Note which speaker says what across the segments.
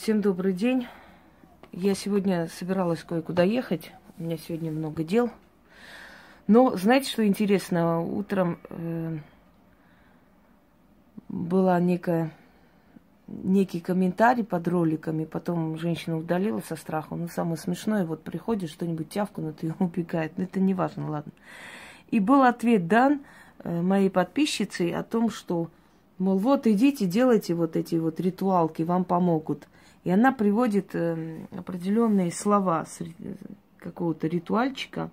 Speaker 1: Всем добрый день. Я сегодня собиралась кое-куда ехать. У меня сегодня много дел. Но знаете, что интересно? Утром э, была некая, некий комментарий под роликами, потом женщина удалила со страху. Ну, самое смешное, вот приходит что-нибудь тявкнут и убегает. Но это не важно, ладно. И был ответ дан э, моей подписчице о том, что, мол, вот идите, делайте вот эти вот ритуалки, вам помогут – и она приводит э, определенные слова с какого-то ритуальчика.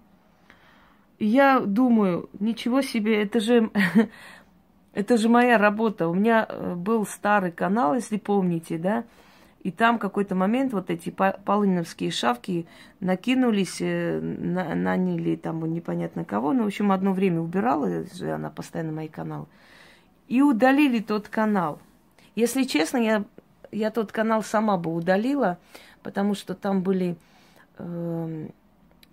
Speaker 1: И я думаю, ничего себе, это же, это же моя работа. У меня э, был старый канал, если помните, да, и там какой-то момент вот эти полыновские шавки накинулись, э, на, наняли там непонятно кого. Ну, в общем, одно время убирала же она постоянно мои каналы. И удалили тот канал. Если честно, я я тот канал сама бы удалила, потому что там были э,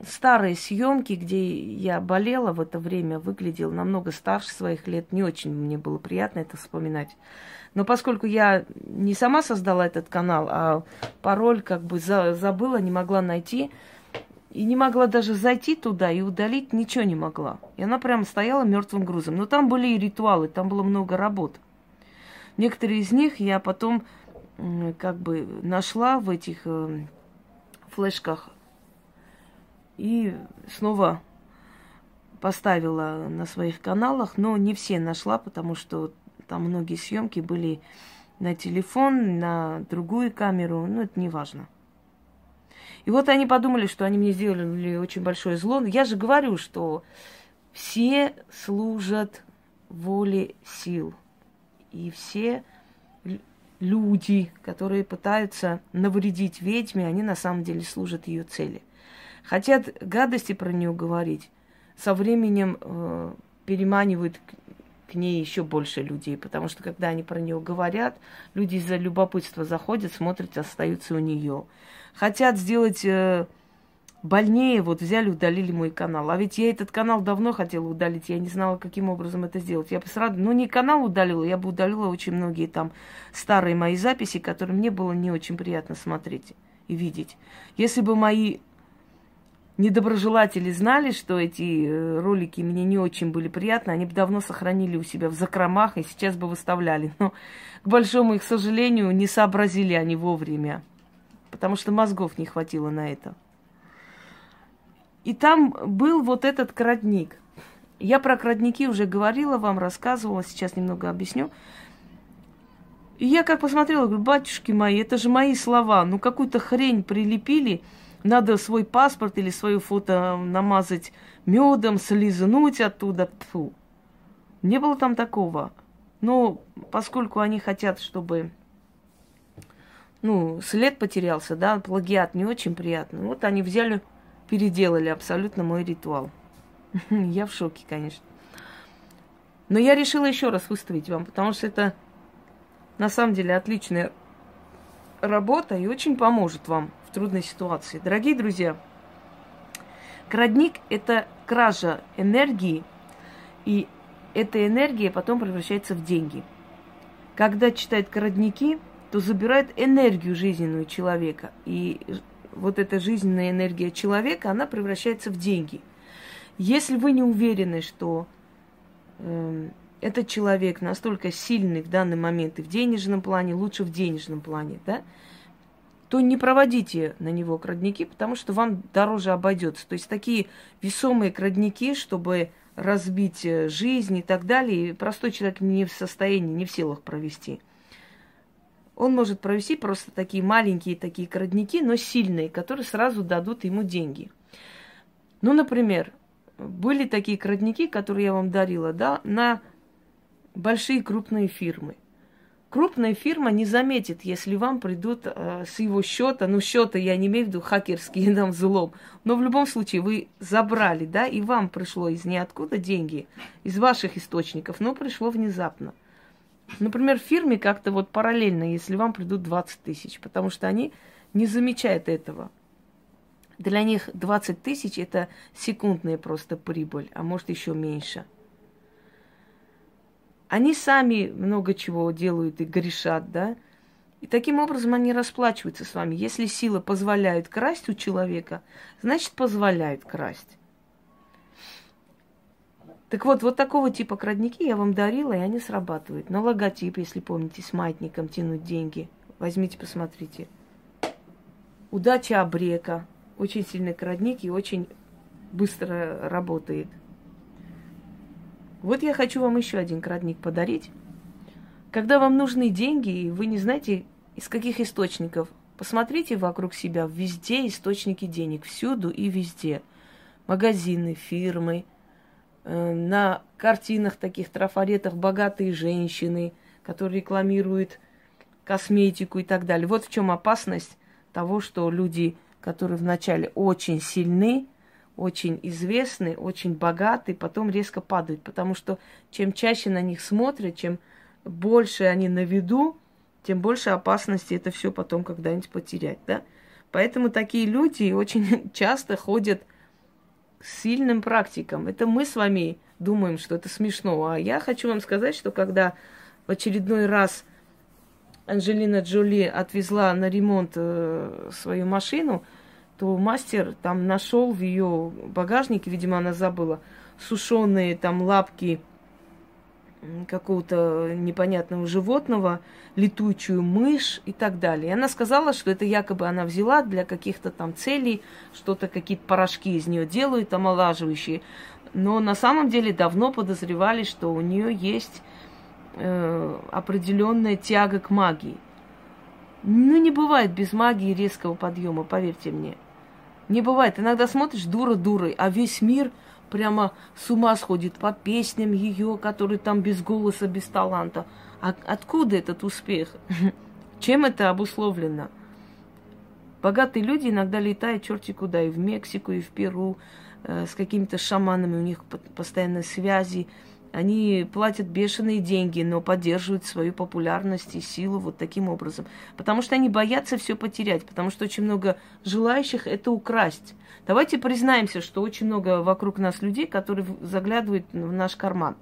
Speaker 1: старые съемки, где я болела в это время, выглядела намного старше своих лет. Не очень мне было приятно это вспоминать. Но поскольку я не сама создала этот канал, а пароль как бы за, забыла, не могла найти, и не могла даже зайти туда и удалить, ничего не могла. И она прям стояла мертвым грузом. Но там были и ритуалы, там было много работ. Некоторые из них я потом как бы нашла в этих э, флешках и снова поставила на своих каналах, но не все нашла, потому что там многие съемки были на телефон, на другую камеру, ну это не важно. И вот они подумали, что они мне сделали очень большое зло. Я же говорю, что все служат воле сил. И все люди, которые пытаются навредить ведьме, они на самом деле служат ее цели. Хотят гадости про нее говорить, со временем э, переманивают к, ней еще больше людей, потому что когда они про нее говорят, люди из-за любопытства заходят, смотрят, остаются у нее. Хотят сделать э, больнее, вот взяли, удалили мой канал. А ведь я этот канал давно хотела удалить, я не знала, каким образом это сделать. Я бы сразу, ну не канал удалила, я бы удалила очень многие там старые мои записи, которые мне было не очень приятно смотреть и видеть. Если бы мои недоброжелатели знали, что эти э, ролики мне не очень были приятны, они бы давно сохранили у себя в закромах и сейчас бы выставляли. Но, к большому их сожалению, не сообразили они вовремя, потому что мозгов не хватило на это. И там был вот этот крадник. Я про крадники уже говорила вам, рассказывала, сейчас немного объясню. И я как посмотрела, говорю, батюшки мои, это же мои слова. Ну, какую-то хрень прилепили, надо свой паспорт или свое фото намазать медом, слизнуть оттуда. Фу. Не было там такого. Но поскольку они хотят, чтобы ну, след потерялся, да, плагиат не очень приятно. Вот они взяли переделали абсолютно мой ритуал. Я в шоке, конечно. Но я решила еще раз выставить вам, потому что это на самом деле отличная работа и очень поможет вам трудной ситуации. Дорогие друзья, крадник – это кража энергии, и эта энергия потом превращается в деньги. Когда читает крадники, то забирает энергию жизненную человека. И вот эта жизненная энергия человека, она превращается в деньги. Если вы не уверены, что э, этот человек настолько сильный в данный момент и в денежном плане, лучше в денежном плане, да, то не проводите на него крадники, потому что вам дороже обойдется. То есть такие весомые крадники, чтобы разбить э, жизнь и так далее, простой человек не в состоянии, не в силах провести – он может провести просто такие маленькие такие городники, но сильные, которые сразу дадут ему деньги. Ну, например, были такие городники, которые я вам дарила, да, на большие крупные фирмы. Крупная фирма не заметит, если вам придут э, с его счета, ну счета я не имею в виду хакерский там взлом, но в любом случае вы забрали, да, и вам пришло из ниоткуда деньги, из ваших источников, но пришло внезапно. Например, в фирме как-то вот параллельно, если вам придут 20 тысяч, потому что они не замечают этого. Для них 20 тысяч это секундная просто прибыль, а может еще меньше. Они сами много чего делают и грешат, да, И таким образом они расплачиваются с вами. Если сила позволяет красть у человека, значит позволяет красть. Так вот, вот такого типа крадники я вам дарила, и они срабатывают. На логотип, если помните, с маятником тянуть деньги. Возьмите, посмотрите. Удача обрека. Очень сильный крадник и очень быстро работает. Вот я хочу вам еще один крадник подарить. Когда вам нужны деньги, и вы не знаете, из каких источников, посмотрите вокруг себя, везде источники денег, всюду и везде. Магазины, фирмы, э, на картинах таких трафаретах богатые женщины, которые рекламируют косметику и так далее. Вот в чем опасность того, что люди, которые вначале очень сильны, очень известны, очень богаты, потом резко падают. Потому что чем чаще на них смотрят, чем больше они на виду, тем больше опасности это все потом когда-нибудь потерять, да? Поэтому такие люди очень часто ходят с сильным практиком. Это мы с вами думаем, что это смешно. А я хочу вам сказать, что когда в очередной раз Анджелина Джоли отвезла на ремонт э, свою машину, то мастер там нашел в ее багажнике, видимо, она забыла, сушеные там лапки какого-то непонятного животного, летучую мышь и так далее. И она сказала, что это якобы она взяла для каких-то там целей, что-то, какие-то порошки из нее делают, омолаживающие. Но на самом деле давно подозревали, что у нее есть э, определенная тяга к магии. Ну, не бывает без магии резкого подъема, поверьте мне. Не бывает. Иногда смотришь дура дурой, а весь мир – прямо с ума сходит по песням ее, которые там без голоса, без таланта. А откуда этот успех? Чем это обусловлено? Богатые люди иногда летают черти куда, и в Мексику, и в Перу, э, с какими-то шаманами, у них постоянно связи. Они платят бешеные деньги, но поддерживают свою популярность и силу вот таким образом. Потому что они боятся все потерять, потому что очень много желающих это украсть. Давайте признаемся, что очень много вокруг нас людей, которые заглядывают в наш карман.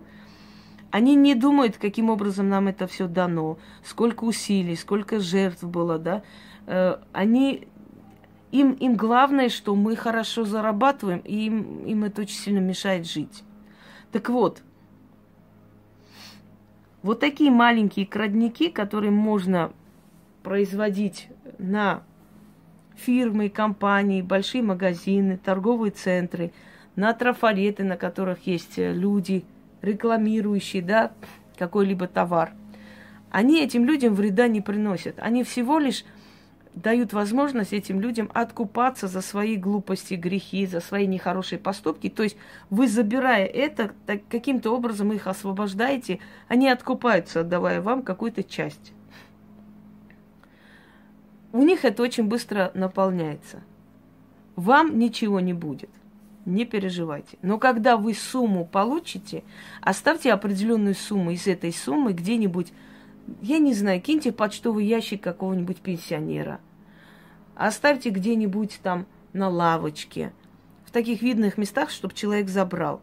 Speaker 1: Они не думают, каким образом нам это все дано, сколько усилий, сколько жертв было, да. Э, они им, им главное, что мы хорошо зарабатываем, и им, им это очень сильно мешает жить. Так вот, вот такие маленькие крадники, которые можно производить на фирмы, компании, большие магазины, торговые центры, на трафареты, на которых есть люди, рекламирующие да, какой-либо товар. Они этим людям вреда не приносят. Они всего лишь дают возможность этим людям откупаться за свои глупости, грехи, за свои нехорошие поступки. То есть вы, забирая это, каким-то образом их освобождаете, они откупаются, отдавая вам какую-то часть. У них это очень быстро наполняется. Вам ничего не будет. Не переживайте. Но когда вы сумму получите, оставьте определенную сумму из этой суммы где-нибудь я не знаю, киньте почтовый ящик какого-нибудь пенсионера. Оставьте где-нибудь там на лавочке, в таких видных местах, чтобы человек забрал.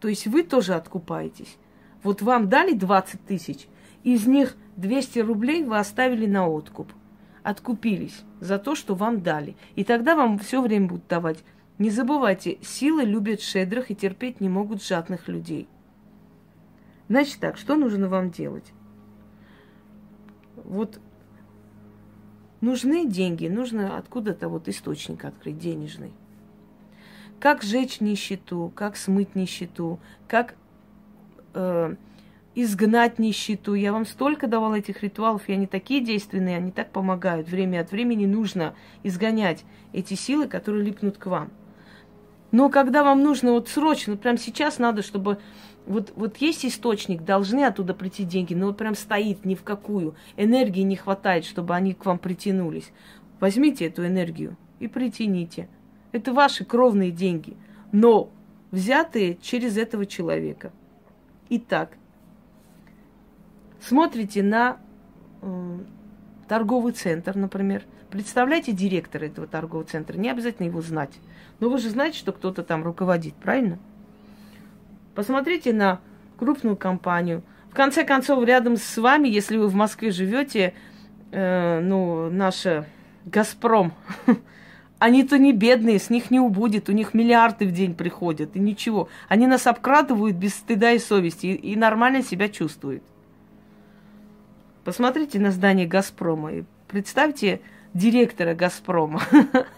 Speaker 1: То есть вы тоже откупаетесь. Вот вам дали 20 тысяч, из них 200 рублей вы оставили на откуп. Откупились за то, что вам дали. И тогда вам все время будут давать. Не забывайте, силы любят шедрых и терпеть не могут жадных людей. Значит так, что нужно вам делать? Вот нужны деньги, нужно откуда-то вот источник открыть денежный. Как сжечь нищету, как смыть нищету, как э, изгнать нищету. Я вам столько давала этих ритуалов, и они такие действенные, они так помогают. Время от времени нужно изгонять эти силы, которые липнут к вам. Но когда вам нужно вот срочно, прямо сейчас надо, чтобы вот, вот есть источник, должны оттуда прийти деньги, но прям стоит ни в какую. Энергии не хватает, чтобы они к вам притянулись. Возьмите эту энергию и притяните. Это ваши кровные деньги, но взятые через этого человека. Итак, смотрите на э, торговый центр, например. Представляете директора этого торгового центра, не обязательно его знать. Но вы же знаете, что кто-то там руководит, правильно? Посмотрите на крупную компанию. В конце концов, рядом с вами, если вы в Москве живете, э, ну, наша Газпром, они-то не бедные, с них не убудет, у них миллиарды в день приходят, и ничего. Они нас обкрадывают без стыда и совести, и, и нормально себя чувствуют. Посмотрите на здание Газпрома и представьте директора Газпрома.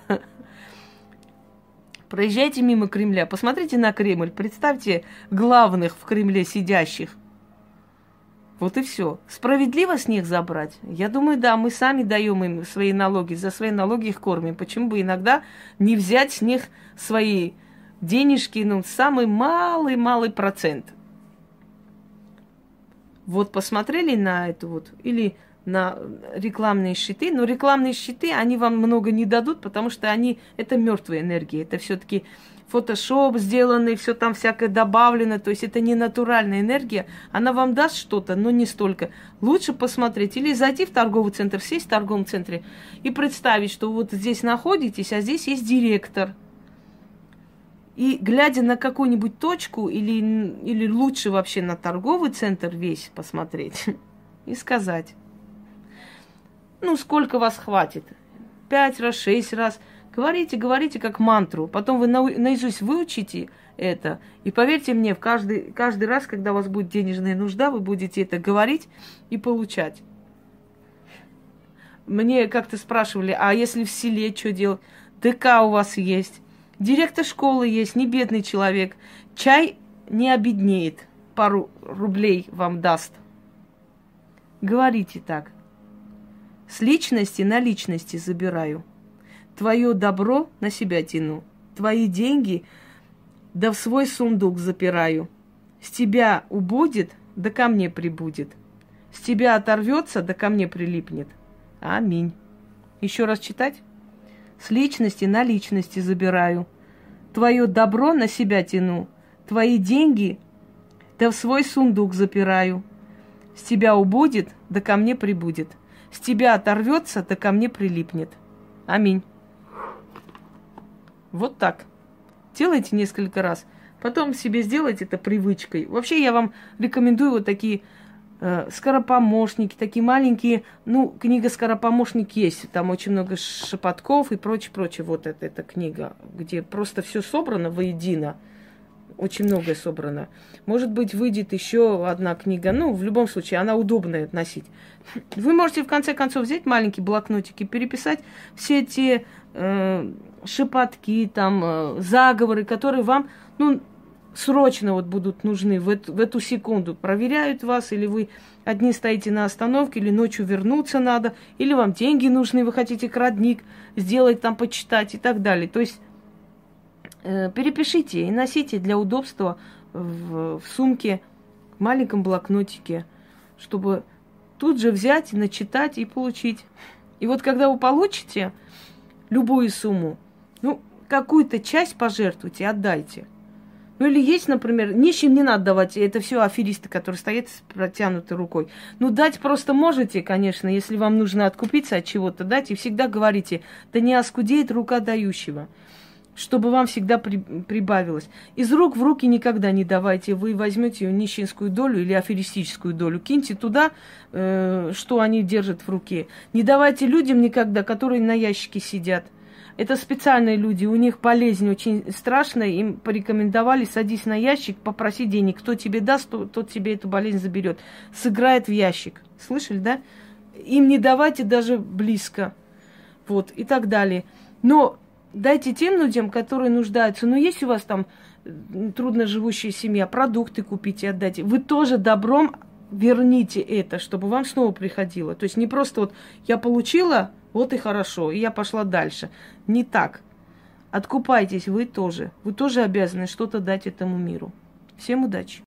Speaker 1: Проезжайте мимо Кремля, посмотрите на Кремль, представьте главных в Кремле сидящих. Вот и все. Справедливо с них забрать? Я думаю, да, мы сами даем им свои налоги, за свои налоги их кормим. Почему бы иногда не взять с них свои денежки, ну, самый малый-малый процент? Вот посмотрели на это вот, или на рекламные щиты, но рекламные щиты, они вам много не дадут, потому что они, это мертвая энергия, это все-таки фотошоп сделанный, все там всякое добавлено, то есть это не натуральная энергия, она вам даст что-то, но не столько. Лучше посмотреть или зайти в торговый центр, сесть в торговом центре и представить, что вот здесь находитесь, а здесь есть директор. И глядя на какую-нибудь точку или, или лучше вообще на торговый центр весь посмотреть и сказать, ну, сколько вас хватит? Пять раз, шесть раз – Говорите, говорите как мантру. Потом вы наизусть выучите это. И поверьте мне, в каждый, каждый раз, когда у вас будет денежная нужда, вы будете это говорить и получать. Мне как-то спрашивали, а если в селе что делать? ДК у вас есть, директор школы есть, не бедный человек. Чай не обеднеет, пару рублей вам даст. Говорите так. С личности на личности забираю. Твое добро на себя тяну, твои деньги да в свой сундук запираю. С тебя убудет, да ко мне прибудет. С тебя оторвется, да ко мне прилипнет. Аминь. Еще раз читать? С личности на личности забираю. Твое добро на себя тяну. Твои деньги да в свой сундук запираю. С тебя убудет, да ко мне прибудет. С тебя оторвется, да ко мне прилипнет. Аминь. Вот так. Делайте несколько раз. Потом себе сделайте это привычкой. Вообще я вам рекомендую вот такие э, скоропомощники, такие маленькие. Ну, книга «Скоропомощник» есть. Там очень много шепотков и прочее, прочее. Вот это, эта книга, где просто все собрано воедино. Очень многое собрано. Может быть, выйдет еще одна книга. Ну, в любом случае, она удобная носить. Вы можете, в конце концов, взять маленький блокнотик и переписать все те э, шепотки, там, э, заговоры, которые вам, ну, срочно вот будут нужны в эту, в эту секунду. Проверяют вас, или вы одни стоите на остановке, или ночью вернуться надо, или вам деньги нужны, вы хотите крадник сделать, там, почитать и так далее. То есть перепишите и носите для удобства в, в сумке, в маленьком блокнотике, чтобы тут же взять, начитать и получить. И вот когда вы получите любую сумму, ну, какую-то часть пожертвуйте, отдайте. Ну или есть, например, нищим не надо давать, это все аферисты, которые стоят с протянутой рукой. Ну дать просто можете, конечно, если вам нужно откупиться от чего-то, дать, и всегда говорите, да не оскудеет рука дающего чтобы вам всегда при, прибавилось. Из рук в руки никогда не давайте. Вы возьмете нищенскую долю или аферистическую долю, киньте туда, э, что они держат в руке. Не давайте людям никогда, которые на ящике сидят. Это специальные люди, у них болезнь очень страшная, им порекомендовали, садись на ящик, попроси денег. Кто тебе даст, тот, тот тебе эту болезнь заберет. Сыграет в ящик. Слышали, да? Им не давайте даже близко. Вот, и так далее. Но дайте тем людям, которые нуждаются. Но есть у вас там трудно живущая семья, продукты купите, отдайте. Вы тоже добром верните это, чтобы вам снова приходило. То есть не просто вот я получила, вот и хорошо, и я пошла дальше. Не так. Откупайтесь вы тоже. Вы тоже обязаны что-то дать этому миру. Всем удачи!